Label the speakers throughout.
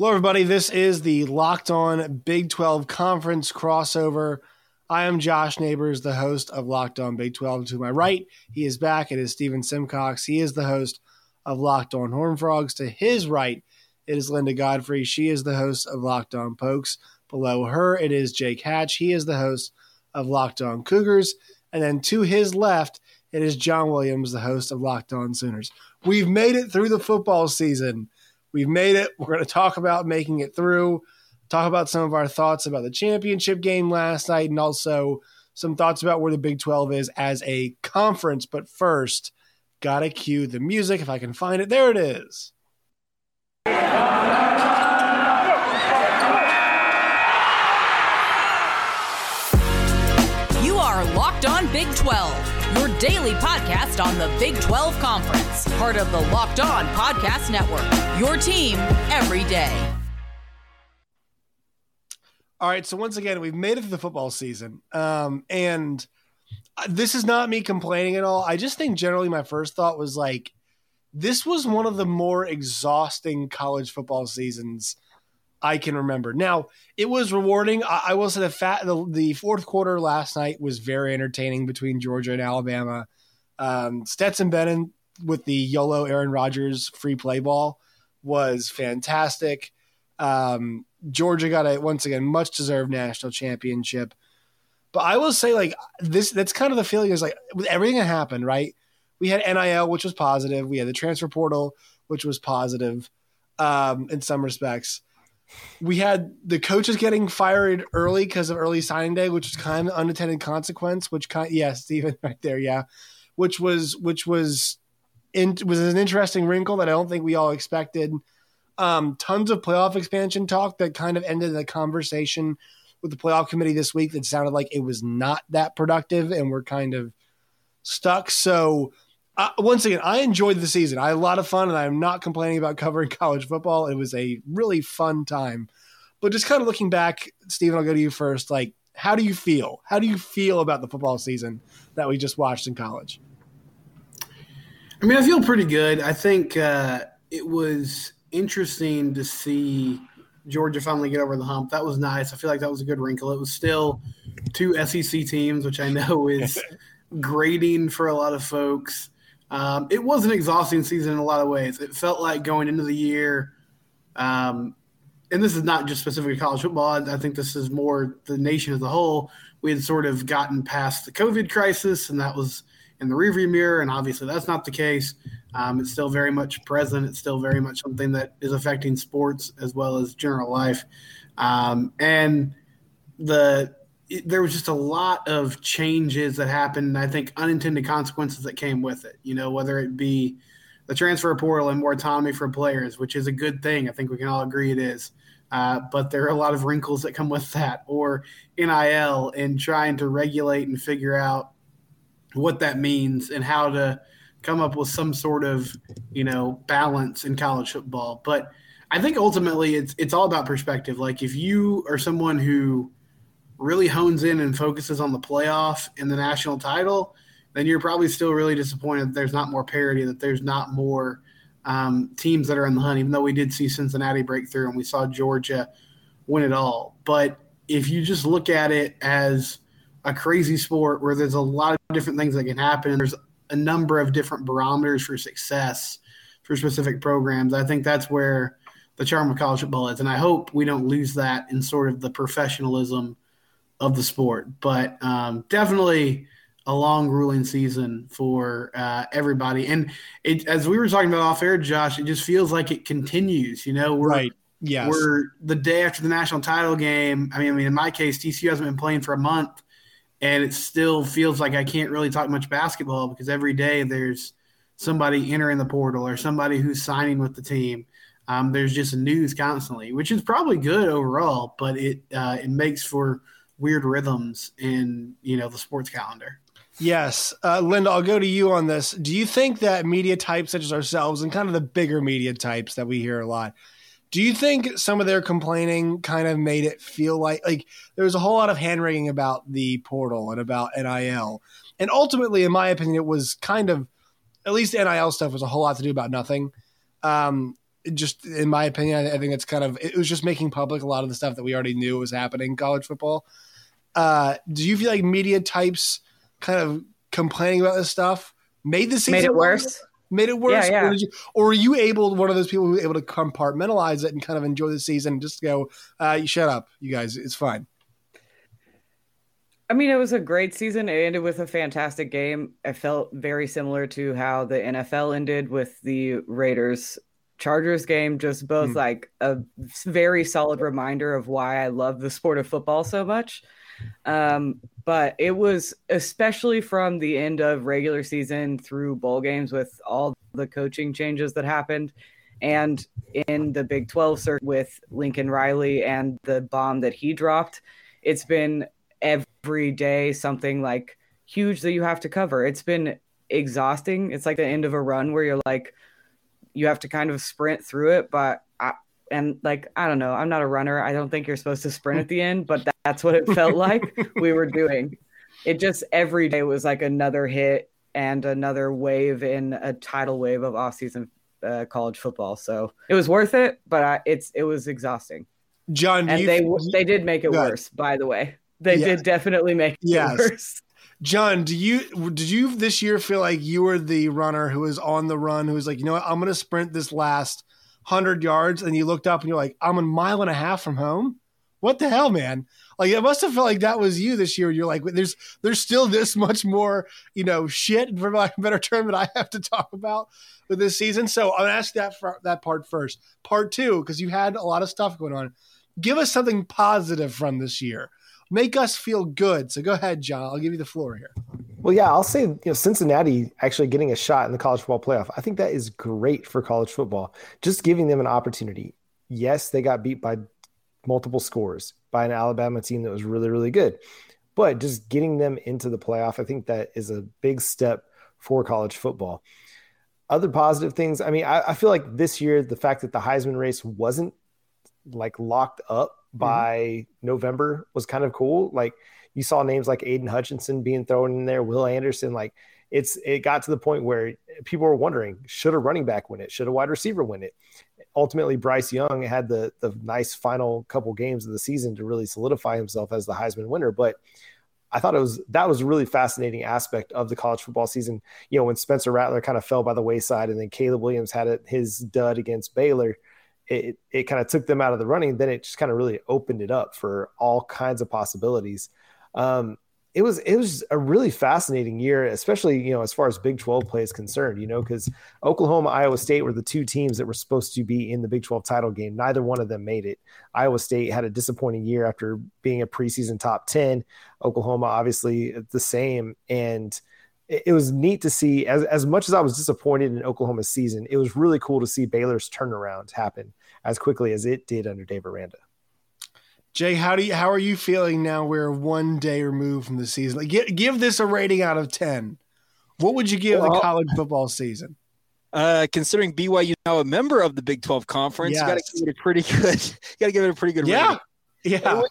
Speaker 1: Hello, everybody. This is the Locked On Big 12 Conference crossover. I am Josh Neighbors, the host of Locked On Big 12. To my right, he is back. It is Stephen Simcox. He is the host of Locked On Horn Frogs. To his right, it is Linda Godfrey. She is the host of Locked On Pokes. Below her, it is Jake Hatch. He is the host of Locked On Cougars. And then to his left, it is John Williams, the host of Locked On Sooners. We've made it through the football season. We've made it. We're going to talk about making it through, talk about some of our thoughts about the championship game last night, and also some thoughts about where the Big 12 is as a conference. But first, got to cue the music if I can find it. There it is.
Speaker 2: You are Locked On Big 12, your daily podcast on the Big 12 Conference, part of the Locked On Podcast Network. Your team every day.
Speaker 1: All right. So, once again, we've made it through the football season. Um, and this is not me complaining at all. I just think generally my first thought was like, this was one of the more exhausting college football seasons I can remember. Now, it was rewarding. I, I will say the, fat, the, the fourth quarter last night was very entertaining between Georgia and Alabama. Um, Stetson Bennett with the YOLO Aaron Rodgers free play ball was fantastic. Um, Georgia got a once again much deserved national championship. But I will say, like this, that's kind of the feeling is like with everything that happened, right? We had NIL, which was positive. We had the transfer portal, which was positive um, in some respects. We had the coaches getting fired early because of early signing day, which was kind of unintended consequence. Which kind, yeah, Stephen, right there, yeah, which was which was in, was an interesting wrinkle that I don't think we all expected. Um, tons of playoff expansion talk that kind of ended the conversation with the playoff committee this week that sounded like it was not that productive and we're kind of stuck. So, uh, once again, I enjoyed the season. I had a lot of fun, and I'm not complaining about covering college football. It was a really fun time. But just kind of looking back, Stephen, I'll go to you first. Like, how do you feel? How do you feel about the football season that we just watched in college?
Speaker 3: I mean, I feel pretty good. I think uh, it was interesting to see Georgia finally get over the hump. That was nice. I feel like that was a good wrinkle. It was still two SEC teams, which I know is grating for a lot of folks. Um, it was an exhausting season in a lot of ways. It felt like going into the year, um, and this is not just specific to college football. I think this is more the nation as a whole. We had sort of gotten past the COVID crisis, and that was in the rearview mirror. And obviously, that's not the case. Um, it's still very much present. It's still very much something that is affecting sports as well as general life. Um, and the it, there was just a lot of changes that happened. I think unintended consequences that came with it. You know, whether it be the transfer portal and more autonomy for players, which is a good thing. I think we can all agree it is. Uh, but there are a lot of wrinkles that come with that, or NIL and trying to regulate and figure out what that means and how to come up with some sort of you know balance in college football. But I think ultimately it's it's all about perspective. Like if you are someone who really hones in and focuses on the playoff and the national title, then you're probably still really disappointed that there's not more parity, that there's not more um, teams that are in the hunt. Even though we did see Cincinnati break through and we saw Georgia win it all, but if you just look at it as a crazy sport where there's a lot of different things that can happen and there's a number of different barometers for success for specific programs. I think that's where the charm of college football is. And I hope we don't lose that in sort of the professionalism of the sport. But um, definitely a long, grueling season for uh, everybody. And it, as we were talking about off air, Josh, it just feels like it continues. You know, we're,
Speaker 1: right. Yes.
Speaker 3: We're the day after the national title game. I mean, I mean, in my case, TCU hasn't been playing for a month and it still feels like I can't really talk much basketball because every day there's somebody entering the portal or somebody who's signing with the team. Um, there's just news constantly, which is probably good overall, but it uh, it makes for weird rhythms in you know the sports calendar.
Speaker 1: Yes, uh, Linda, I'll go to you on this. Do you think that media types such as ourselves and kind of the bigger media types that we hear a lot, do you think some of their complaining kind of made it feel like like there was a whole lot of hand wringing about the portal and about NIL, and ultimately, in my opinion, it was kind of at least NIL stuff was a whole lot to do about nothing. Um, just in my opinion, I think it's kind of it was just making public a lot of the stuff that we already knew was happening in college football. Uh, do you feel like media types kind of complaining about this stuff made the season
Speaker 4: made it worse?
Speaker 1: Longer? Made it worse,
Speaker 4: Yeah, yeah.
Speaker 1: Or, you, or were you able, one of those people who were able to compartmentalize it and kind of enjoy the season and just go, uh, "You shut up, you guys, it's fine."
Speaker 4: I mean, it was a great season. It ended with a fantastic game. I felt very similar to how the NFL ended with the Raiders Chargers game, just both
Speaker 1: Hmm.
Speaker 4: like a very solid reminder of why I love the sport of football so much. Um, but it was especially from the end of regular season through bowl games with all the coaching changes that happened and in the Big 12 circuit with Lincoln Riley and the bomb that he dropped. It's been every day something like huge that you have to cover. It's been exhausting. It's like the end of a run where you're like, you have to kind of sprint through it. But I, and like, I don't know, I'm not a runner. I don't think you're supposed to sprint at the end, but that, that's what it felt like we were doing. It just every day was like another hit and another wave in a tidal wave of off-season uh, college football. So it was worth it, but I, it's it was exhausting.
Speaker 1: John,
Speaker 4: And they they did make it worse, by the way. They did definitely make it
Speaker 1: Yes.
Speaker 4: worse.
Speaker 1: John, do you did you this year feel like you were the runner who was on the run, who was like, you know what, I'm going to sprint this last hundred yards, and you looked up and you're like, I'm a mile and a half from home. What the hell, man? Like it must have felt like that was you this year. You're like, there's there's still this much more, you know, shit for of a better term that I have to talk about with this season. So gonna ask that for, that part first. Part two, because you had a lot of stuff going on. Give us something positive from this year. Make us feel good. So go ahead, John. I'll give you the floor here.
Speaker 5: Well, yeah, I'll say you know Cincinnati actually getting a shot in the college football playoff. I think that is great for college football. Just giving them an opportunity. Yes, they got beat by multiple scores by an Alabama team that was really really good, but just getting them into the playoff, I think that is a big step for college football. Other positive things. I mean, I, I feel like this year the fact that the Heisman race wasn't like locked up mm-hmm. by November was kind of cool. Like you saw names like Aidan Hutchinson being thrown in there, Will Anderson. Like it's it got to the point where people were wondering, should a running back win it? Should a wide receiver win it? Ultimately, Bryce Young had the the nice final couple games of the season to really solidify himself as the Heisman winner. But I thought it was that was a really fascinating aspect of the college football season. You know, when Spencer Rattler kind of fell by the wayside, and then Caleb Williams had it, his dud against Baylor it, it kind of took them out of the running. Then it just kind of really opened it up for all kinds of possibilities. Um, it was it was a really fascinating year, especially you know as far as Big Twelve play is concerned. You know because Oklahoma, Iowa State were the two teams that were supposed to be in the Big Twelve title game. Neither one of them made it. Iowa State had a disappointing year after being a preseason top ten. Oklahoma obviously the same, and it it was neat to see as, as much as I was disappointed in Oklahoma's season, it was really cool to see Baylor's turnaround happen as quickly as it did under Dave Aranda.
Speaker 1: Jay, how do you how are you feeling now? We're one day removed from the season. Like, give, give this a rating out of ten. What would you give the college football season?
Speaker 6: Uh, considering BYU now a member of the Big 12 conference, you got to give it a pretty good. You got to give it a pretty good
Speaker 1: Yeah,
Speaker 6: rating.
Speaker 1: yeah.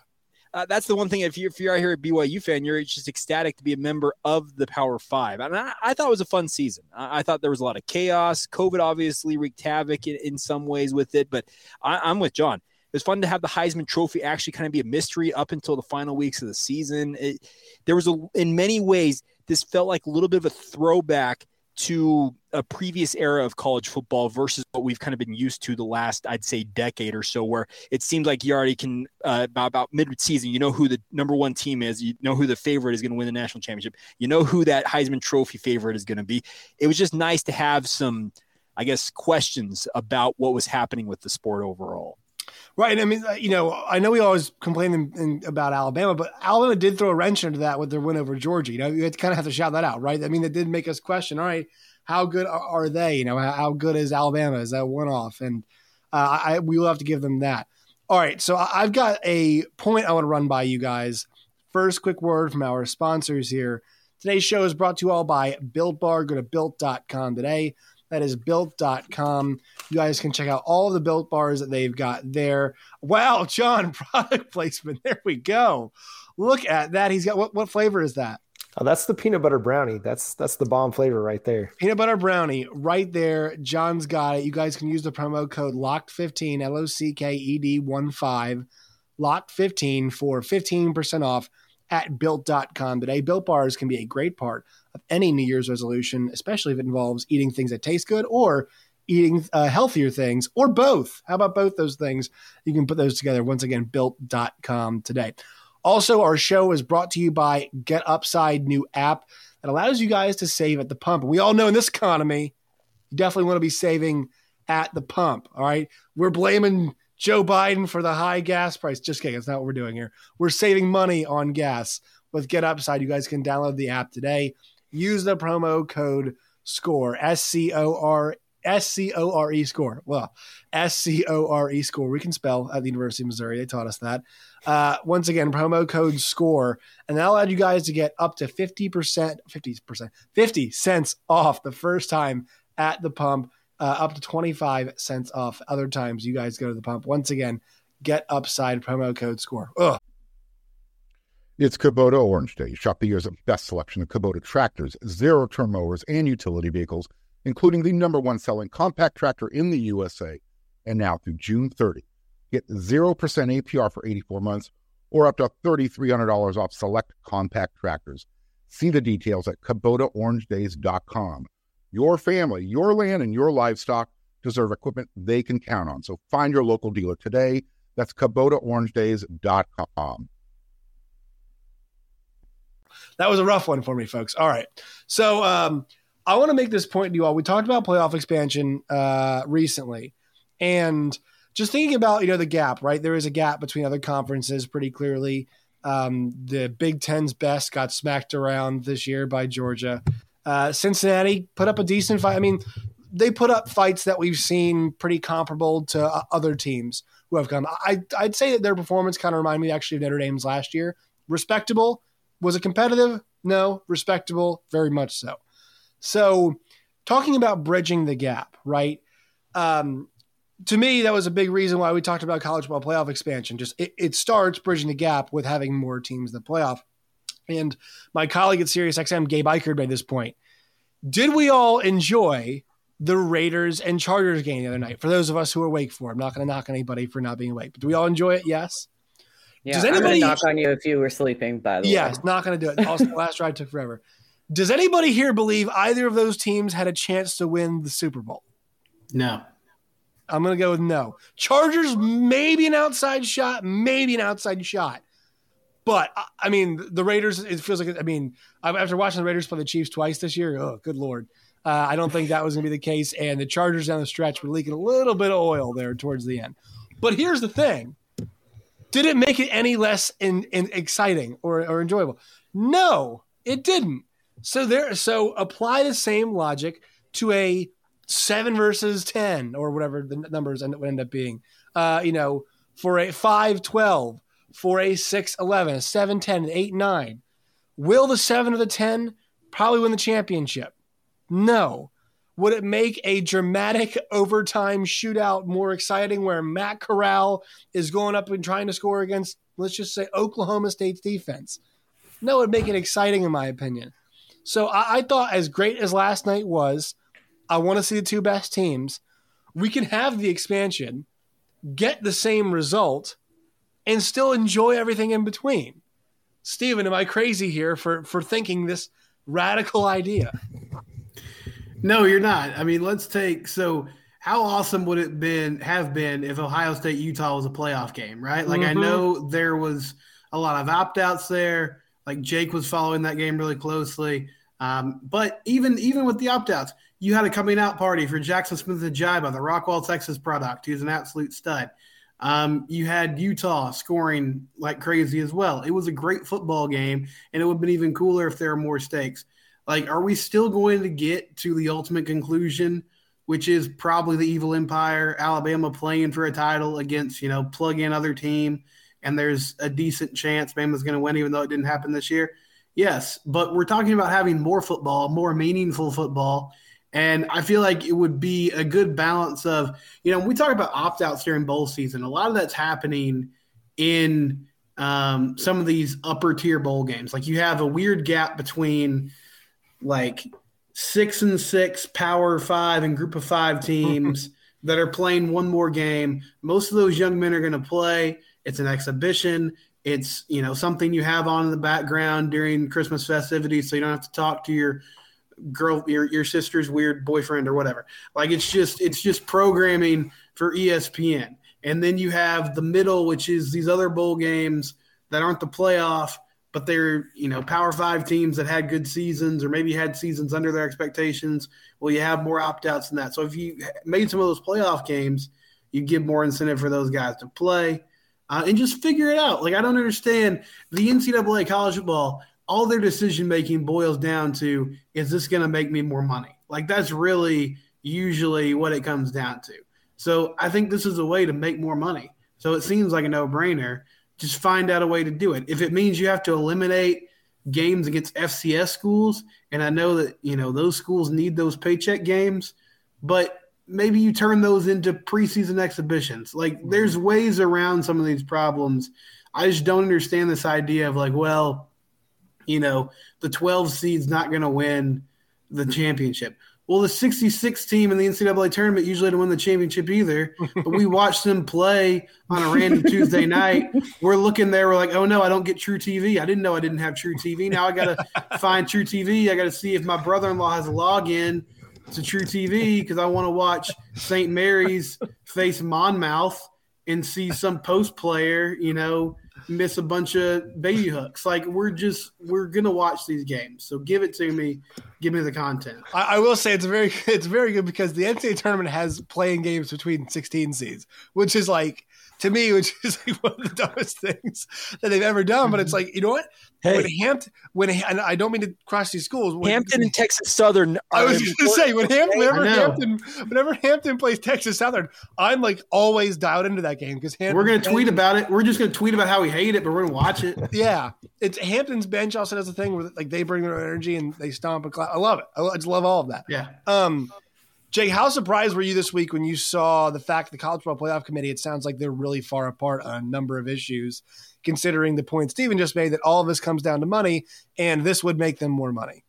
Speaker 6: Uh, that's the one thing. If you're if you're out here a BYU fan, you're just ecstatic to be a member of the Power Five. And I, I thought it was a fun season. I, I thought there was a lot of chaos. COVID obviously wreaked havoc in, in some ways with it, but I, I'm with John. Was fun to have the Heisman Trophy actually kind of be a mystery up until the final weeks of the season. It, there was a, in many ways, this felt like a little bit of a throwback to a previous era of college football versus what we've kind of been used to the last, I'd say, decade or so, where it seemed like you already can uh, about, about mid-season, you know who the number one team is, you know who the favorite is going to win the national championship, you know who that Heisman Trophy favorite is going to be. It was just nice to have some, I guess, questions about what was happening with the sport overall.
Speaker 1: Right. I mean, you know, I know we always complain in, in, about Alabama, but Alabama did throw a wrench into that with their win over Georgia. You know, you kind of have to shout that out, right? I mean, it did make us question, all right, how good are, are they? You know, how, how, good is Alabama? Is that one off? And uh, I, we will have to give them that. All right. So I've got a point I want to run by you guys. First, quick word from our sponsors here. Today's show is brought to you all by Built Bar. Go to built.com today. That is built.com. You guys can check out all the built bars that they've got there. Wow, John, product placement. There we go. Look at that. He's got what what flavor is that?
Speaker 5: Oh, that's the peanut butter brownie. That's that's the bomb flavor right there.
Speaker 1: Peanut butter brownie right there. John's got it. You guys can use the promo code LOCKED15, L O C K E D 1 5, LOCKED15 for 15% off at built.com today. Built bars can be a great part of any New Year's resolution, especially if it involves eating things that taste good or eating uh, healthier things or both. How about both those things? You can put those together. Once again, built.com today. Also, our show is brought to you by Get Upside new app that allows you guys to save at the pump. We all know in this economy, you definitely want to be saving at the pump. All right. We're blaming Joe Biden for the high gas price. Just kidding. That's not what we're doing here. We're saving money on gas with Get Upside. You guys can download the app today use the promo code SCORE, S C O R S C O R E score. Well, S C O R E score. We can spell at the University of Missouri. They taught us that. Uh, once again, promo code SCORE, and that allowed you guys to get up to 50%, 50%, 50 cents off the first time at the pump, uh, up to 25 cents off other times you guys go to the pump. Once again, get upside promo code SCORE. Ugh.
Speaker 7: It's Kubota Orange Day. Shop the year's best selection of Kubota tractors, zero turn mowers, and utility vehicles, including the number one selling compact tractor in the USA. And now through June 30, get 0% APR for 84 months or up to $3,300 off select compact tractors. See the details at KubotaOrangeDays.com. Your family, your land, and your livestock deserve equipment they can count on. So find your local dealer today. That's KubotaOrangeDays.com.
Speaker 1: That was a rough one for me, folks. All right. So um, I want to make this point to you all. We talked about playoff expansion uh, recently, and just thinking about you know the gap. Right, there is a gap between other conferences pretty clearly. Um, the Big Ten's best got smacked around this year by Georgia. Uh, Cincinnati put up a decent fight. I mean, they put up fights that we've seen pretty comparable to uh, other teams who have come. I, I'd say that their performance kind of reminded me actually of Notre Dame's last year. Respectable, was it competitive? No. Respectable? Very much so. So, talking about bridging the gap, right? Um, to me, that was a big reason why we talked about college ball playoff expansion. Just it, it starts bridging the gap with having more teams in the playoff. And my colleague at SiriusXM, Gabe Ikard, made this point. Did we all enjoy the Raiders and Chargers game the other night? For those of us who were awake for, I'm not going to knock anybody for not being awake, but do we all enjoy it? Yes.
Speaker 4: Yeah, Does anybody, I'm knock on you if you were sleeping. By the
Speaker 1: yes, way, yes, not gonna do it. Also, the last drive took forever. Does anybody here believe either of those teams had a chance to win the Super Bowl?
Speaker 3: No.
Speaker 1: I'm gonna go with no. Chargers maybe an outside shot, maybe an outside shot. But I mean, the Raiders. It feels like I mean, after watching the Raiders play the Chiefs twice this year, oh, good lord, uh, I don't think that was going to be the case. And the Chargers down the stretch were leaking a little bit of oil there towards the end. But here's the thing: did it make it any less in, in exciting or, or enjoyable? No, it didn't. So there, so apply the same logic to a seven versus ten or whatever the numbers end, end up being. Uh, you know, for a five twelve, for a six eleven, a seven ten, an eight nine. Will the seven or the ten probably win the championship? No. Would it make a dramatic overtime shootout more exciting where Matt Corral is going up and trying to score against, let's just say, Oklahoma State's defense? No, it would make it exciting, in my opinion. So I, I thought, as great as last night was, I want to see the two best teams. We can have the expansion, get the same result, and still enjoy everything in between. Steven, am I crazy here for, for thinking this radical idea?
Speaker 3: No, you're not. I mean, let's take so how awesome would it been have been if Ohio State Utah was a playoff game, right? Like mm-hmm. I know there was a lot of opt outs there. Like Jake was following that game really closely. Um, but even even with the opt outs, you had a coming out party for Jackson Smith-Njigba, the Rockwall, Texas product. He's an absolute stud. Um, you had Utah scoring like crazy as well. It was a great football game, and it would have been even cooler if there were more stakes. Like, are we still going to get to the ultimate conclusion, which is probably the evil empire, Alabama playing for a title against, you know, plug in other team, and there's a decent chance Bama's going to win, even though it didn't happen this year? Yes, but we're talking about having more football, more meaningful football. And I feel like it would be a good balance of, you know, we talk about opt outs during bowl season. A lot of that's happening in um, some of these upper tier bowl games. Like you have a weird gap between like six and six power five and group of five teams that are playing one more game. Most of those young men are going to play. It's an exhibition. It's you know something you have on in the background during Christmas festivities, so you don't have to talk to your girl, your your sister's weird boyfriend or whatever. Like it's just it's just programming for ESPN. And then you have the middle, which is these other bowl games that aren't the playoff, but they're you know Power Five teams that had good seasons or maybe had seasons under their expectations. Well, you have more opt outs than that. So if you made some of those playoff games, you give more incentive for those guys to play. Uh, and just figure it out. Like I don't understand the NCAA college football. All their decision making boils down to: Is this going to make me more money? Like that's really usually what it comes down to. So I think this is a way to make more money. So it seems like a no brainer just find out a way to do it. If it means you have to eliminate games against FCS schools, and I know that you know those schools need those paycheck games, but maybe you turn those into preseason exhibitions. Like mm-hmm. there's ways around some of these problems. I just don't understand this idea of like, well, you know, the 12 seed's not going to win the championship. Well, the 66 team in the NCAA tournament usually didn't win the championship either, but we watched them play on a random Tuesday night. We're looking there, we're like, oh no, I don't get truTV. I didn't know I didn't have truTV. Now I got to find truTV. I got to see if my brother in law has a login to truTV because I want to watch St. Mary's face Monmouth and see some post player, you know, miss a bunch of baby hooks. Like we're just we're gonna watch these games. So give it to me. Give me the content.
Speaker 1: I, I will say it's very it's very good because the NCAA tournament has playing games between 16 seeds, which is like to me, which is like one of the dumbest things that they've ever done. But it's like, you know what? Hey. When Hampton, when and I don't mean to cross these schools. When,
Speaker 6: Hampton and Texas Southern.
Speaker 1: I was going to say when Hampton, whenever Hampton, whenever Hampton plays Texas Southern, I'm like always dialed into that game because
Speaker 3: we're going to tweet about it. We're just going to tweet about how we hate it, but we're going to watch it.
Speaker 1: Yeah, it's Hampton's bench also does a thing where like they bring their energy and they stomp and clap. I love it. I just love all of that.
Speaker 3: Yeah.
Speaker 1: Um. Jake, how surprised were you this week when you saw the fact the College Football Playoff Committee? It sounds like they're really far apart on a number of issues, considering the point Stephen just made that all of this comes down to money, and this would make them more money.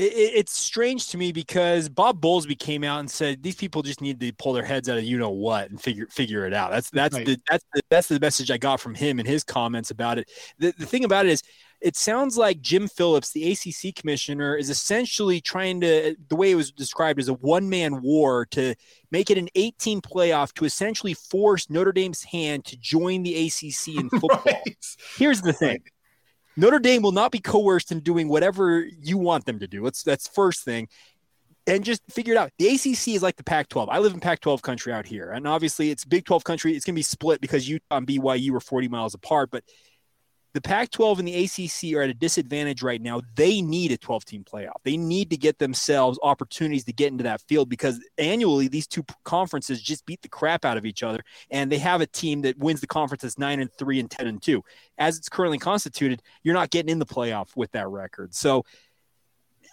Speaker 6: It's strange to me because Bob Bowlesby came out and said these people just need to pull their heads out of you know what and figure figure it out. That's that's right. the that's the that's the message I got from him and his comments about it. The the thing about it is it sounds like Jim Phillips, the ACC commissioner, is essentially trying to, the way it was described as a one man war to make it an 18 playoff to essentially force Notre Dame's hand to join the ACC in football. right. Here's the thing Notre Dame will not be coerced in doing whatever you want them to do. That's, that's first thing. And just figure it out. The ACC is like the Pac 12. I live in Pac 12 country out here. And obviously, it's Big 12 country. It's going to be split because Utah and BYU are 40 miles apart. But the Pac 12 and the ACC are at a disadvantage right now. They need a 12 team playoff. They need to get themselves opportunities to get into that field because annually these two conferences just beat the crap out of each other. And they have a team that wins the conference that's 9 and 3 and 10 and 2. As it's currently constituted, you're not getting in the playoff with that record. So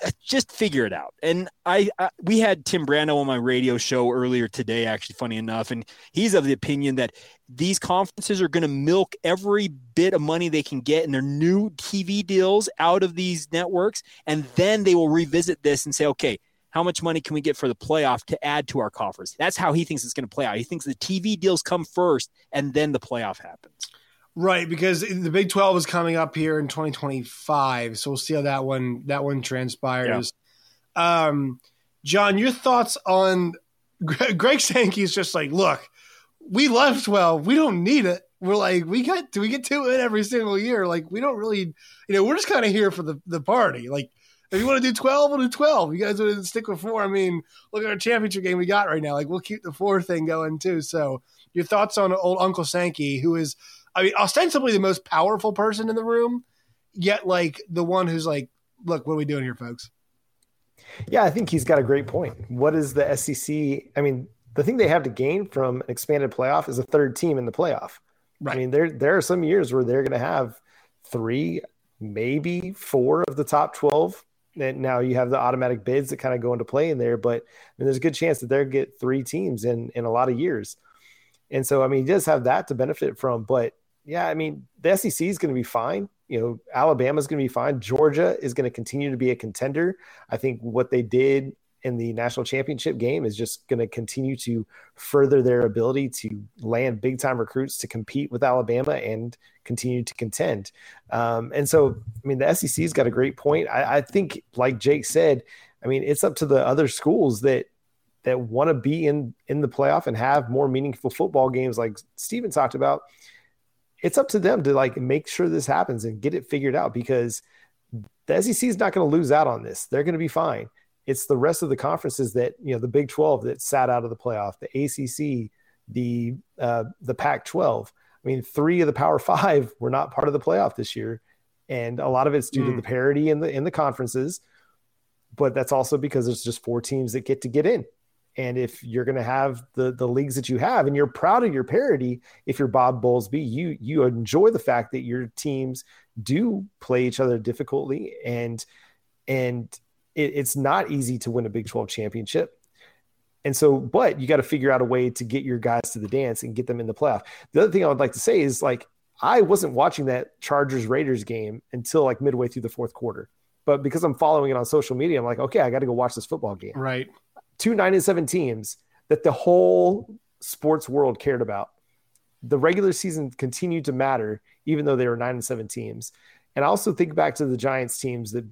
Speaker 6: Uh, just figure it out. And I, I, we had Tim Brando on my radio show earlier today, actually, funny enough, and he's of the opinion that these conferences are going to milk every bit of money they can get in their new TV deals out of these networks, and then they will revisit this and say, okay. How much money can we get for the playoff to add to our coffers? That's how he thinks it's going to play out. He thinks the TV deals come first and then the playoff happens.
Speaker 1: Right, because the Big Twelve is coming up here in 2025, so we'll see how that one that one transpires. Yeah. Um, John, your thoughts on Greg Sankey is just like, look, we love 12, we don't need it. We're like, we got do we get to it every single year? Like, we don't really, you know, we're just kind of here for the the party. Like, if you want to do 12, we'll do 12. You guys want to stick with four? I mean, look at our championship game we got right now. Like, we'll keep the four thing going too. So your thoughts on old Uncle Sankey, who is, I mean, ostensibly the most powerful person in the room, yet like the one who's like, look, what are we doing here, folks?
Speaker 5: Yeah, I think he's got a great point. What is the SEC? I mean, the thing they have to gain from an expanded playoff is a third team in the playoff. Right. I mean, there there are some years where they're going to have three, maybe four of the top twelve. And now you have the automatic bids that kind of go into play in there, but I mean, there's a good chance that they'll get three teams in in a lot of years. And so, I mean, he does have that to benefit from. But yeah, I mean, the SEC is going to be fine you know, Alabama's going to be fine. Georgia is going to continue to be a contender. I think what they did in the national championship game is just going to continue to further their ability to land big time recruits to compete with Alabama and continue to contend. Um, and so, I mean, the SEC's got a great point. I, I think, like Jake said, I mean, it's up to the other schools that that want to be in in the playoff and have more meaningful football games, like Steven talked about it's up to them to like make sure this happens and get it figured out because the SEC is not going to lose out on this. They're going to be fine. It's the rest of the conferences that you know the Big Twelve that sat out of the playoff, the ACC, the uh, the Pac-12. I mean, three of the Power Five were not part of the playoff this year, and a lot of it's due mm. to the parity in the in the conferences. But that's also because there's just four teams that get to get in. And if you're going to have the the leagues that you have, and you're proud of your parity, if you're Bob Bowlesby, you you enjoy the fact that your teams do play each other difficultly, and and it, it's not easy to win a Big 12 championship. And so, but you got to figure out a way to get your guys to the dance and get them in the playoff. The other thing I would like to say is like I wasn't watching that Chargers Raiders game until like midway through the fourth quarter. But because I'm following it on social media, I'm like, okay, I got to go watch this football game.
Speaker 1: Right
Speaker 5: two nine and seven teams that the whole sports world cared about. The regular season continued to matter, even though they were nine and seven teams. And I also think back to the Giants teams that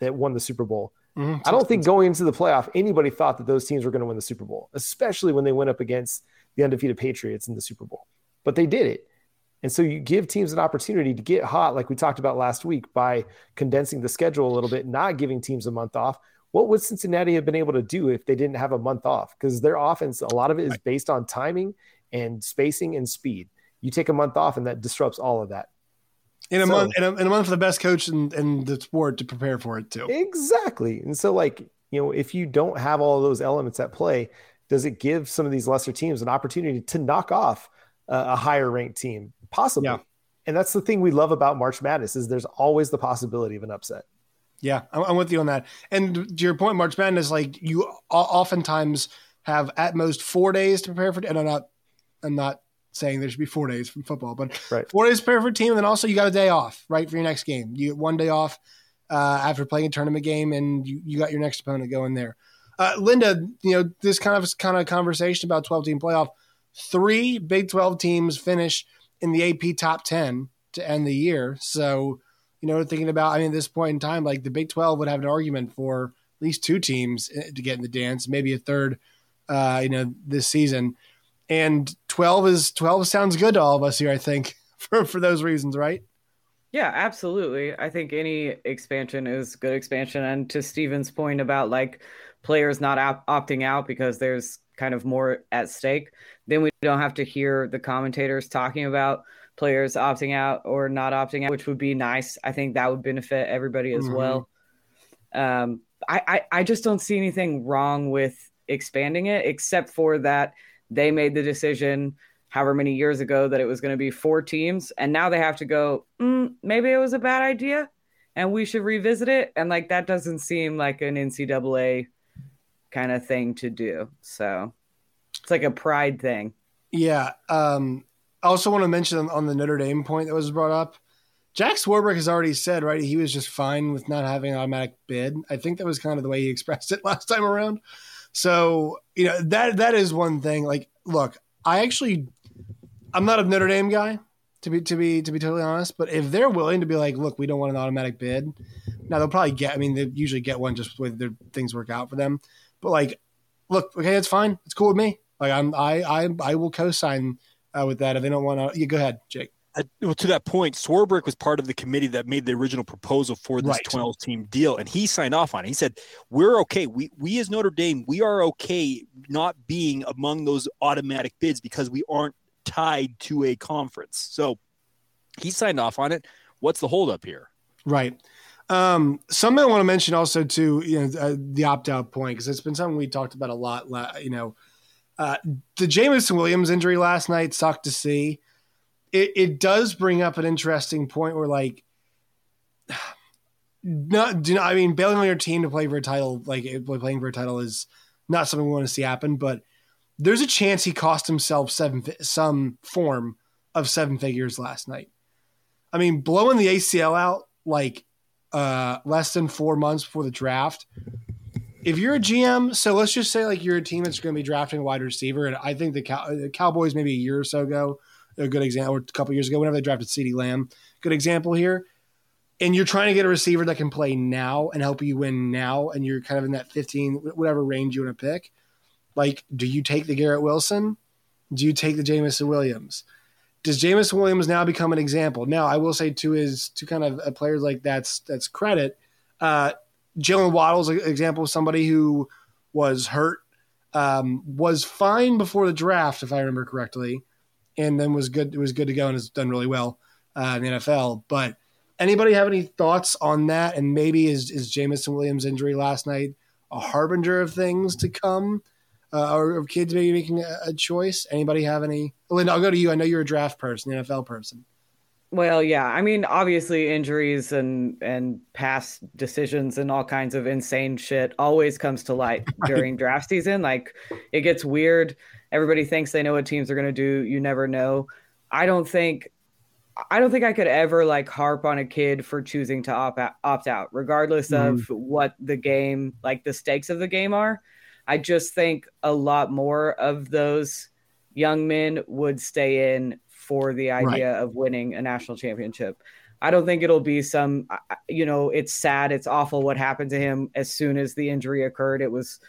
Speaker 5: that won the Super Bowl. Mm-hmm. I don't think going into the playoff, anybody thought that those teams were going to win the Super Bowl, especially when they went up against the undefeated Patriots in the Super Bowl. But they did it. And so you give teams an opportunity to get hot, like we talked about last week, by condensing the schedule a little bit, not giving teams a month off, what would Cincinnati have been able to do if they didn't have a month off? Because their offense, a lot of it is based on timing and spacing and speed. You take a month off, and that disrupts all of that.
Speaker 1: In a so, month, in a, in a, month for the best coach in, in the sport to prepare for it too.
Speaker 5: Exactly. And so, like you know, if you don't have all those elements at play, does it give some of these lesser teams an opportunity to knock off a, a higher ranked team? Possibly. Yeah. And that's the thing we love about March Madness is there's always the possibility of an upset.
Speaker 1: Yeah, I'm with you on that. And to your point, March Madness, like you oftentimes have at most four days to prepare for. And I'm not, I'm not saying there should be four days from football, but right. four days to prepare for a team, and then also you got a day off, right, for your next game. You get one day off uh, after playing a tournament game, and you, you got your next opponent going there. Uh, Linda, you know this kind of kind of conversation about 12 team playoff. Three Big 12 teams finish in the AP top 10 to end the year, so you know, thinking about, I mean, at this point in time, like the Big 12 would have an argument for at least two teams eh, to get in the dance, maybe a third, uh, you know, this season. And 12 is 12 sounds good to all of us here, I think, for, for those reasons, right?
Speaker 4: Yeah, absolutely. I think any expansion is good expansion. And to Steven's point about like players not op- opting out because there's kind of more at stake, then we don't have to hear the commentators talking about players opting out or not opting out, which would be nice. I think that would benefit everybody as mm-hmm. well. Um, I, I, I just don't see anything wrong with expanding it, except for that they made the decision however many years ago that it was going to be four teams, and now they have to go. Mm, maybe it was a bad idea, and we should revisit it. And like that doesn't seem like an NCAA kind of thing to do. So it's like a pride thing.
Speaker 1: Yeah. Um, I also want to mention on the Notre Dame point that was brought up. Jack Swarbrick has already said, right, he was just fine with not having an automatic bid. I think that was kind of the way he expressed it last time around. So, you know, that that is one thing. Like, look, I actually I'm not a Notre Dame guy, to be to be to be totally honest. But if they're willing to be like, look, we don't want an automatic bid, now they'll probably get I mean, they usually get one just with their things work out for them. But like, look, okay, it's fine. It's cool with me. Like I'm I I I will co sign uh, with that if they don't want to. You go ahead, Jake.
Speaker 6: Uh, well, to that point, Swarbrick was part of the committee that made the original proposal for this right. 12 team deal, and he signed off on it. He said, "We're okay. We we as Notre Dame, we are okay not being among those automatic bids because we aren't tied to a conference. So he signed off on it. What's the holdup here?
Speaker 1: Right. Um, something I want to mention also too, you know, uh, the opt out point because it's been something we talked about a lot. You know, uh, the Jameson Williams injury last night sucked to see. It, it does bring up an interesting point where like, not do not, I mean bailing on your team to play for a title, like playing for a title is not something we want to see happen. But there's a chance he cost himself seven some form of seven figures last night. I mean, blowing the ACL out like uh, less than four months before the draft. If you're a GM, so let's just say like you're a team that's going to be drafting a wide receiver, and I think the, Cow- the Cowboys maybe a year or so ago, a good example, or a couple years ago, whenever they drafted CeeDee Lamb, good example here. And you're trying to get a receiver that can play now and help you win now, and you're kind of in that 15, whatever range you want to pick. Like, do you take the Garrett Wilson? Do you take the Jameson Williams? does Jameis Williams now become an example? Now, I will say to his to kind of a players like that's that's credit. Uh, Jaylen Waddle's an example of somebody who was hurt, um, was fine before the draft, if I remember correctly, and then was good. It was good to go and has done really well uh, in the NFL. But anybody have any thoughts on that? And maybe is is Jameson Williams' injury last night a harbinger of things to come? uh, or, or, kids maybe making a, a, choice? Anybody have any? Linda, I'll go to you. I know you're a draft person, NFL person.
Speaker 4: Well, yeah. I mean, obviously, injuries and and past decisions and all kinds of insane shit always comes to light during draft season. Like, it gets weird. Everybody thinks they know what teams are going to do. You never know. I don't think I don't think I could ever like harp on a kid for choosing to opt out, opt out regardless mm-hmm. of what the game, like the stakes of the game are. I just think a lot more of those young men would stay in for the idea right. of winning a national championship. I don't think it'll be some, you know, it's sad, it's awful what happened to him as soon as the injury occurred. It was,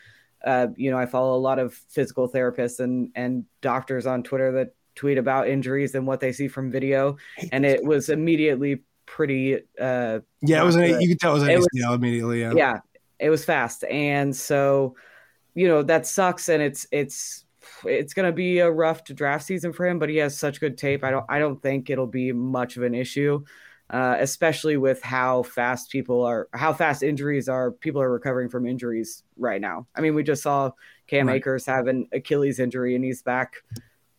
Speaker 4: uh, you know, I follow a lot of physical therapists and and doctors on Twitter that tweet about injuries and what they see from video, and it was immediately pretty. Uh,
Speaker 1: yeah, it was. An, you could tell it was an it ACL was, immediately. Yeah.
Speaker 4: yeah, it was fast, and so you know that sucks, and it's it's it's going to be a rough draft season for him. But he has such good tape. I don't I don't think it'll be much of an issue. Uh, especially with how fast people are, how fast injuries are. People are recovering from injuries right now. I mean, we just saw Cam right. Akers have an Achilles injury, and he's back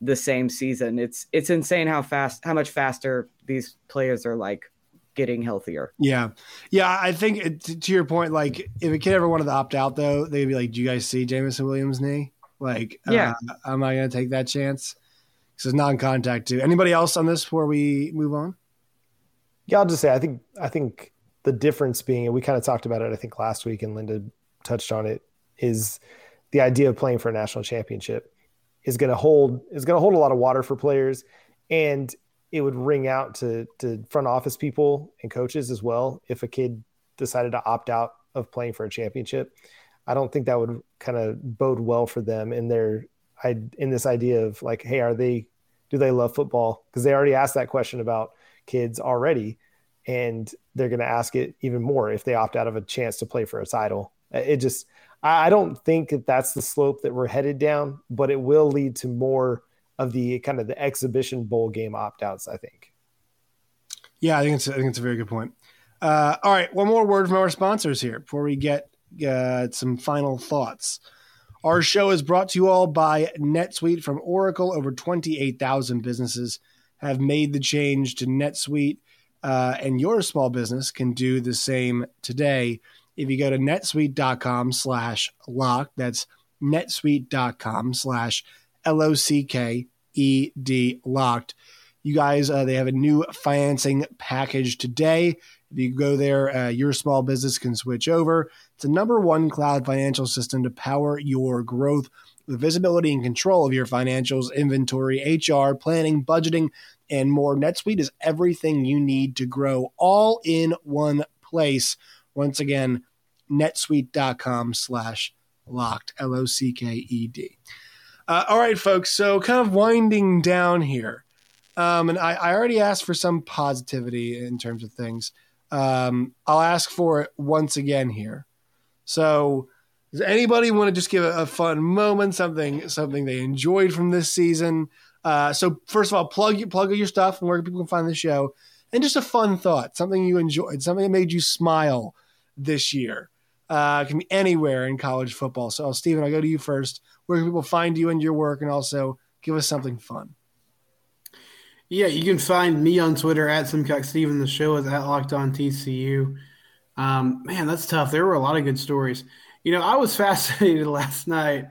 Speaker 4: the same season. It's it's insane how fast, how much faster these players are like getting healthier.
Speaker 1: Yeah. Yeah. I think it, to your point, like if a kid ever wanted to opt out though, they'd be like, do you guys see Jameson Williams knee? Like, yeah, uh, am I going to take that chance? Because it's non-contact too. Anybody else on this before we move on?
Speaker 5: Yeah, I'll just say, I think, I think the difference being, and we kind of talked about it, I think last week and Linda touched on it is the idea of playing for a national championship is going to hold, is going to hold a lot of water for players. And it would ring out to to front office people and coaches as well if a kid decided to opt out of playing for a championship. I don't think that would kind of bode well for them in their I in this idea of like, hey, are they do they love football? Because they already asked that question about kids already, and they're going to ask it even more if they opt out of a chance to play for a title. It just I don't think that that's the slope that we're headed down, but it will lead to more of the kind of the exhibition bowl game opt outs. I think.
Speaker 1: Yeah, I think it's I think it's a very good point. Uh, all right, one more word from our sponsors here before we get uh, some final thoughts. Our show is brought to you all by NetSuite from Oracle. Over 28,000 businesses have made the change to NetSuite, uh, and your small business can do the same today. If you go to netsuite.com slash lock, that's netsuite.com slash L O C K E D locked. You guys, uh, they have a new financing package today. If you go there, uh, your small business can switch over. It's a number one cloud financial system to power your growth with visibility and control of your financials, inventory, HR, planning, budgeting, and more. NetSuite is everything you need to grow all in one place. Once again, netsuite.com slash locked, L O C K E D. Uh, all right, folks. So, kind of winding down here. Um, and I, I, already asked for some positivity in terms of things. Um, I'll ask for it once again here. So, does anybody want to just give a, a fun moment, something something they enjoyed from this season? Uh, so first of all, plug plug your stuff and where people can find the show, and just a fun thought, something you enjoyed, something that made you smile this year. Uh, can be anywhere in college football. So, Stephen, I'll go to you first. Where can people find you and your work, and also give us something fun?
Speaker 3: Yeah, you can find me on Twitter at Simcox Steven. The show is at Locked On TCU. Um, man, that's tough. There were a lot of good stories. You know, I was fascinated last night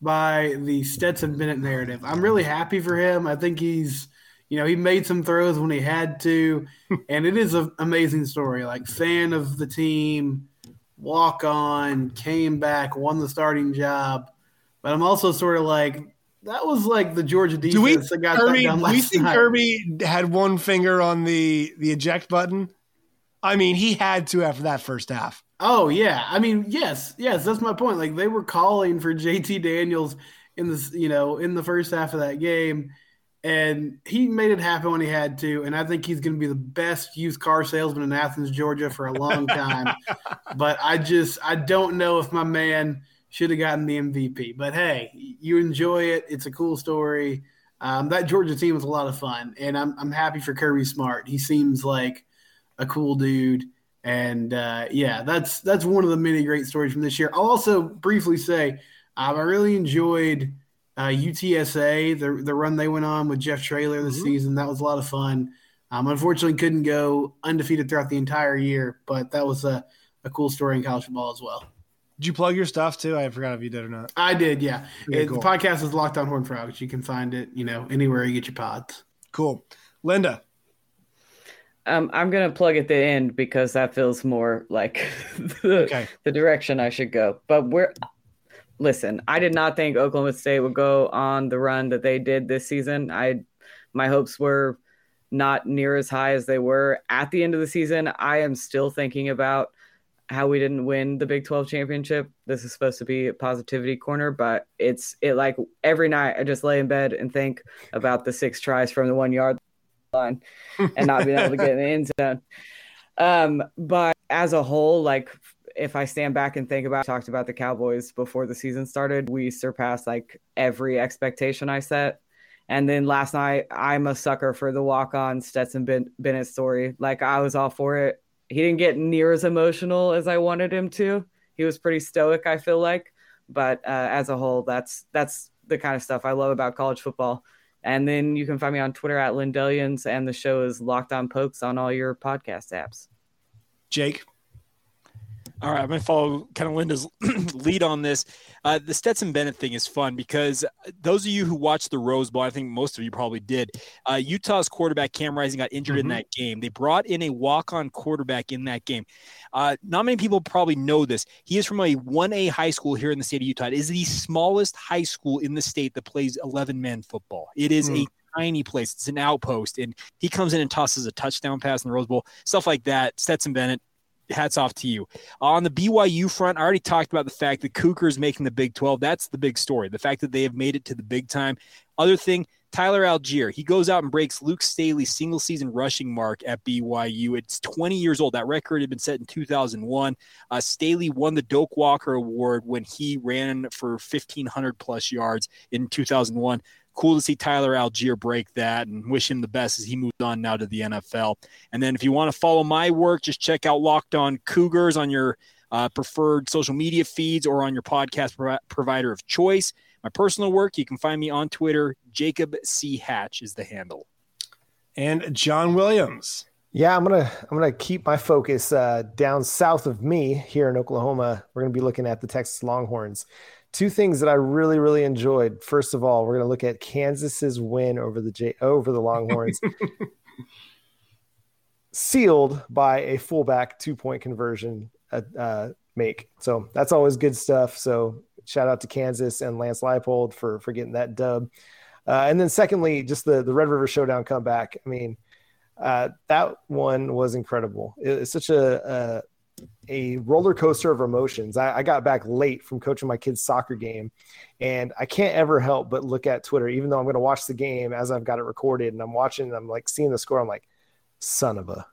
Speaker 3: by the Stetson Bennett narrative. I'm really happy for him. I think he's, you know, he made some throws when he had to, and it is an amazing story. Like fan of the team, walk on, came back, won the starting job. But I'm also sort of like, that was like the Georgia defense
Speaker 1: Do we,
Speaker 3: that got
Speaker 1: Kirby,
Speaker 3: that done
Speaker 1: do
Speaker 3: last
Speaker 1: we think
Speaker 3: night.
Speaker 1: Kirby had one finger on the the eject button? I mean, he had to after that first half.
Speaker 3: Oh yeah, I mean yes, yes, that's my point. Like they were calling for JT Daniels in this, you know, in the first half of that game, and he made it happen when he had to. And I think he's going to be the best used car salesman in Athens, Georgia, for a long time. but I just I don't know if my man should have gotten the MVP. But hey, you enjoy it. It's a cool story. Um, that Georgia team was a lot of fun, and I'm I'm happy for Kirby Smart. He seems like a cool dude. And uh, yeah, that's that's one of the many great stories from this year. I'll also briefly say um, I really enjoyed uh, UTSA the the run they went on with Jeff Traylor this
Speaker 1: Mhm.
Speaker 3: season. That was a lot of fun. Um, unfortunately, couldn't go undefeated throughout the entire year, but that was a, a cool story in college football as well.
Speaker 1: Did you plug your stuff too? I forgot if you did or not.
Speaker 3: I did, yeah.
Speaker 1: Okay,
Speaker 3: It-
Speaker 1: cool.
Speaker 3: The podcast is Locked On Horn Frogs. You can find it, you know, anywhere you get your pods.
Speaker 1: Cool. Linda,
Speaker 4: Um, I'm gonna plug at the end because that feels more like the,
Speaker 1: Okay.
Speaker 4: the direction I should go. But we're listen. I did not think Oklahoma State would go on the run that they did this season. I my hopes were not near as high as they were at the end of the season. I am still thinking about how we didn't win the Big 12 championship. This is supposed to be a positivity corner, but it's it like every night I just lay in bed and think about the six tries from the one yard line and not being able to get in the end zone. Um, but as a whole, like if I stand back and think about, I talked about the Cowboys before the season started, we surpassed like every expectation I set. And then last night, I'm a sucker for the walk on Stetson ben- Bennett story. Like I was all for it. He didn't get near as emotional as I wanted him to. He was pretty stoic, I feel like. But uh, as a whole, that's that's the kind of stuff I love about college football. And then you can find me on Twitter at Lindellians, and the show is Locked On Pokes on all your podcast apps.
Speaker 1: Jake.
Speaker 6: All right, I'm going to follow kind of Linda's lead on this. Uh, the Stetson Bennett thing is fun because those of you who watched the Rose Bowl, I think most of you probably did. Uh, Utah's quarterback Cam Rising got injured in
Speaker 1: Mhm.
Speaker 6: that game. They brought in a walk-on quarterback in that game. Uh, not many people probably know this. He is from a 1A high school here in the state of Utah. It is the smallest high school in the state that plays 11-man football. It is
Speaker 1: Mm.
Speaker 6: a tiny place. It's an outpost, and he comes in and tosses a touchdown pass in the Rose Bowl, stuff like that. Stetson Bennett, hats off to you. On the BYU front, I already talked about the fact that Cougars making the Big 12. That's the big story. The fact that they have made it to the big time. Other thing, Tyler Allgeier, he goes out and breaks Luke Staley's single season rushing mark at BYU. It's 20 years old. That record had been set in 2001. Uh, Staley won the Doak Walker Award when he ran for 1,500 plus yards in 2001. Cool to see Tyler Allgeier break that and wish him the best as he moves on now to the NFL. And then if you want to follow my work, just check out Locked On Cougars on your uh, preferred social media feeds or on your podcast provi- provider of choice. My personal work, you can find me on Twitter. Jacob C. Hatch is the handle.
Speaker 1: And John Williams.
Speaker 5: Yeah, I'm gonna I'm gonna keep my focus uh, down south of me here in Oklahoma. We're gonna be looking at the Texas Longhorns. Two things that I really really enjoyed. First of all, we're gonna look at Kansas's win over the J- over the Longhorns, sealed by a fullback two point conversion uh, uh, make. So that's always good stuff. So shout out to Kansas and Lance Leipold for for getting that dub. Uh, and then secondly, just the the Red River Showdown comeback. I mean uh, that one was incredible. It- It's such a, a a roller coaster of emotions. I, I got back late from coaching my kids' soccer game, and I can't ever help but look at Twitter, even though I'm going to watch the game as I've got it recorded, and I'm watching, and I'm like seeing the score. I'm like, son of a,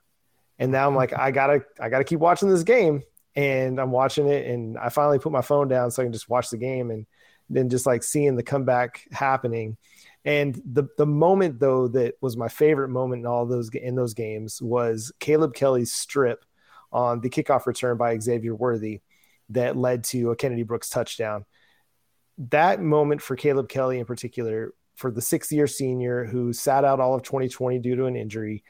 Speaker 5: and now I'm like, I gotta, I gotta keep watching this game, and I'm watching it, and I finally put my phone down so I can just watch the game, and then just like seeing the comeback happening And the the moment though that was my favorite moment in all those in those games was Caleb Kelly's strip on the kickoff return by Xavier Worthy that led to a Kennedy Brooks touchdown. That moment for Caleb Kelly in particular, for the sixth year senior who sat out all of 2020 due to an injury,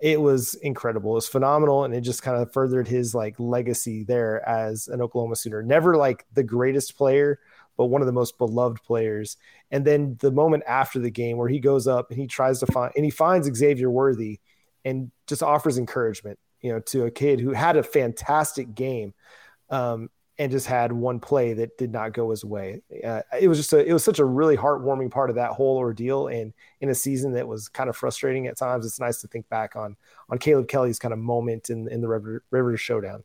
Speaker 5: it was incredible. It was phenomenal, and it just kind of furthered his like legacy there as an Oklahoma Sooner. Never like the greatest player, but one of the most beloved players. And then the moment after the game where he goes up and he tries to find and he finds Xavier Worthy and just offers encouragement, you know, to a kid who had a fantastic game. Um, and just had one play that did not go his way. Uh, it was just a, it was such a really heartwarming part of that whole ordeal. And in a season that was kind of frustrating at times, it's nice to think back on on Caleb Kelly's kind of moment in in the River, River Showdown.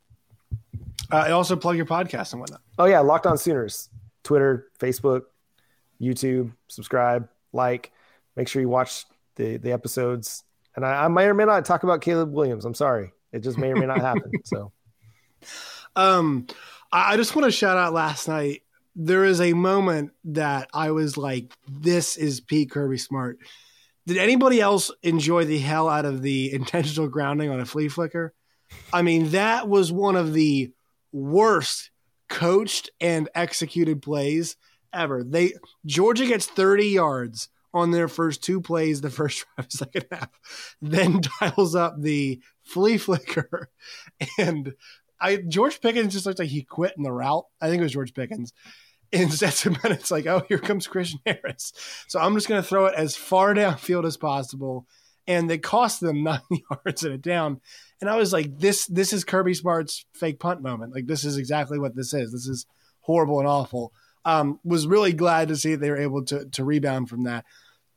Speaker 1: Uh, also plug your podcast and whatnot.
Speaker 5: Oh yeah, Locked On Sooners, Twitter, Facebook, YouTube. Subscribe, like, make sure you watch the the episodes. And I, I may or may not talk about Caleb Williams. I'm sorry, it just may or may not happen. So,
Speaker 1: um. I just want to shout out last night. There is a moment that I was like, this is Pete Kirby Smart. Did anybody else enjoy the hell out of the intentional grounding on a flea flicker? I mean, that was one of the worst coached and executed plays ever. They Georgia gets 30 yards on their first two plays, the first drive, second half, then dials up the flea flicker and I George Pickens just looked like he quit in the route. I think it was George Pickens. And Stetson Bennett's like, oh, here comes Christian Harris. So I'm just going to throw it as far downfield as possible. And they cost them nine yards and a down. And I was like, this this is Kirby Smart's fake punt moment. Like this is exactly what this is. This is horrible and awful. Um, was really glad to see they were able to to rebound from that.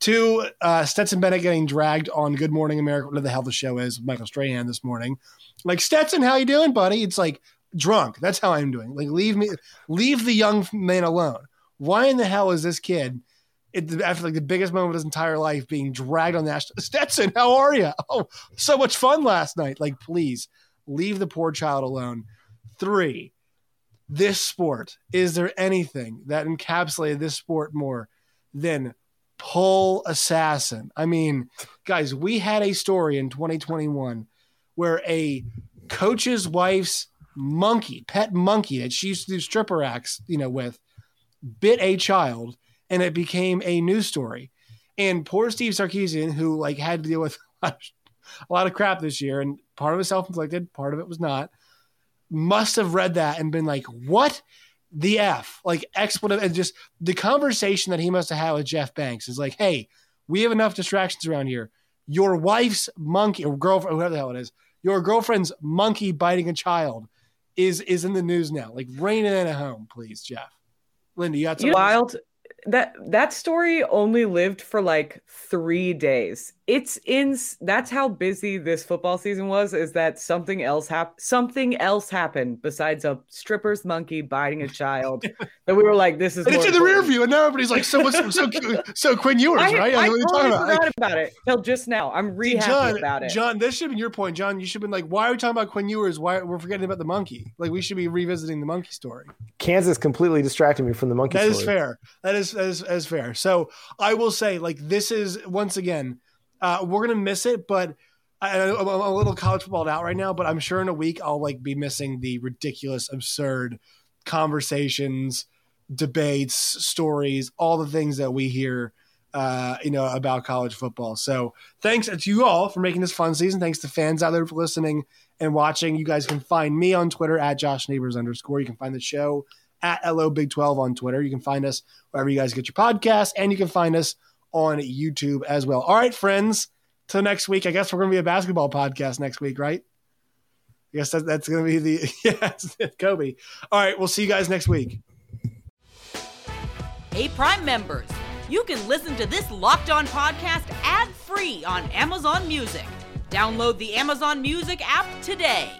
Speaker 1: Two, uh, Stetson Bennett getting dragged on Good Morning America, whatever the hell the show is, Michael Strahan this morning. Like Stetson, how you doing, buddy? It's like drunk. That's how I'm doing. Like leave me, leave the young man alone. Why in the hell is this kid? It, after like the biggest moment of his entire life, being dragged on the Stetson, how are you? Oh, so much fun last night. Like, please leave the poor child alone. Three, this sport. Is there anything that encapsulated this sport more than pull assassin. I mean, guys, we had a story in 2021 where a coach's wife's monkey, pet monkey that she used to do stripper acts, you know, with, bit a child, and it became a news story. And poor Steve Sarkisian, who like had to deal with a lot of crap this year, and part of it self-inflicted, part of it was not, must have read that and been like, "What? The F, like expletive, and just the conversation that he must have had with Jeff Banks is like, hey, we have enough distractions around here. Your wife's monkey or girlfriend, whoever the hell it is, your girlfriend's monkey biting a child is is in the news now. Like, rein it in at home, please, Jeff. Linda, you got some
Speaker 4: wild that that story only lived for like three days. It's in that's how busy this football season was. Is that something else happened? Something else happened besides a stripper's monkey biting a child that we were like, this is.
Speaker 1: And it's in the rear view, and now everybody's like, so what's so so Quinn Ewers,
Speaker 4: I,
Speaker 1: right?
Speaker 4: I, I
Speaker 1: what
Speaker 4: totally forgot about? about it till just now. I'm re
Speaker 1: John,
Speaker 4: about it.
Speaker 1: John, this should have been your point, John. You should have been like, why are we talking about Quinn Ewers? Why we're forgetting about the monkey? Like we should be revisiting the monkey story.
Speaker 5: Kansas completely distracted me from the monkey.
Speaker 1: That
Speaker 5: story.
Speaker 1: is fair. That is that is, that is fair. So I will say, like, this is once again, uh, we're gonna miss it, but I, I'm a little college football out right now. But I'm sure in a week I'll like be missing the ridiculous, absurd conversations, debates, stories, all the things that we hear. Uh, you know about college football. So thanks to you all for making this fun season. Thanks to fans out there for listening and watching. You guys can find me on Twitter at Josh Neighbors underscore. You can find the show at LO Big 12 on Twitter. You can find us wherever you guys get your podcasts, and you can find us on YouTube as well. All right, friends. Till next week. I guess we're going to be a basketball podcast next week, right? I guess that, that's going to be the yeah, Kobe. All right, we'll see you guys next week.
Speaker 2: Hey, Prime members, you can listen to this locked on podcast ad free on Amazon Music. Download the Amazon Music app today.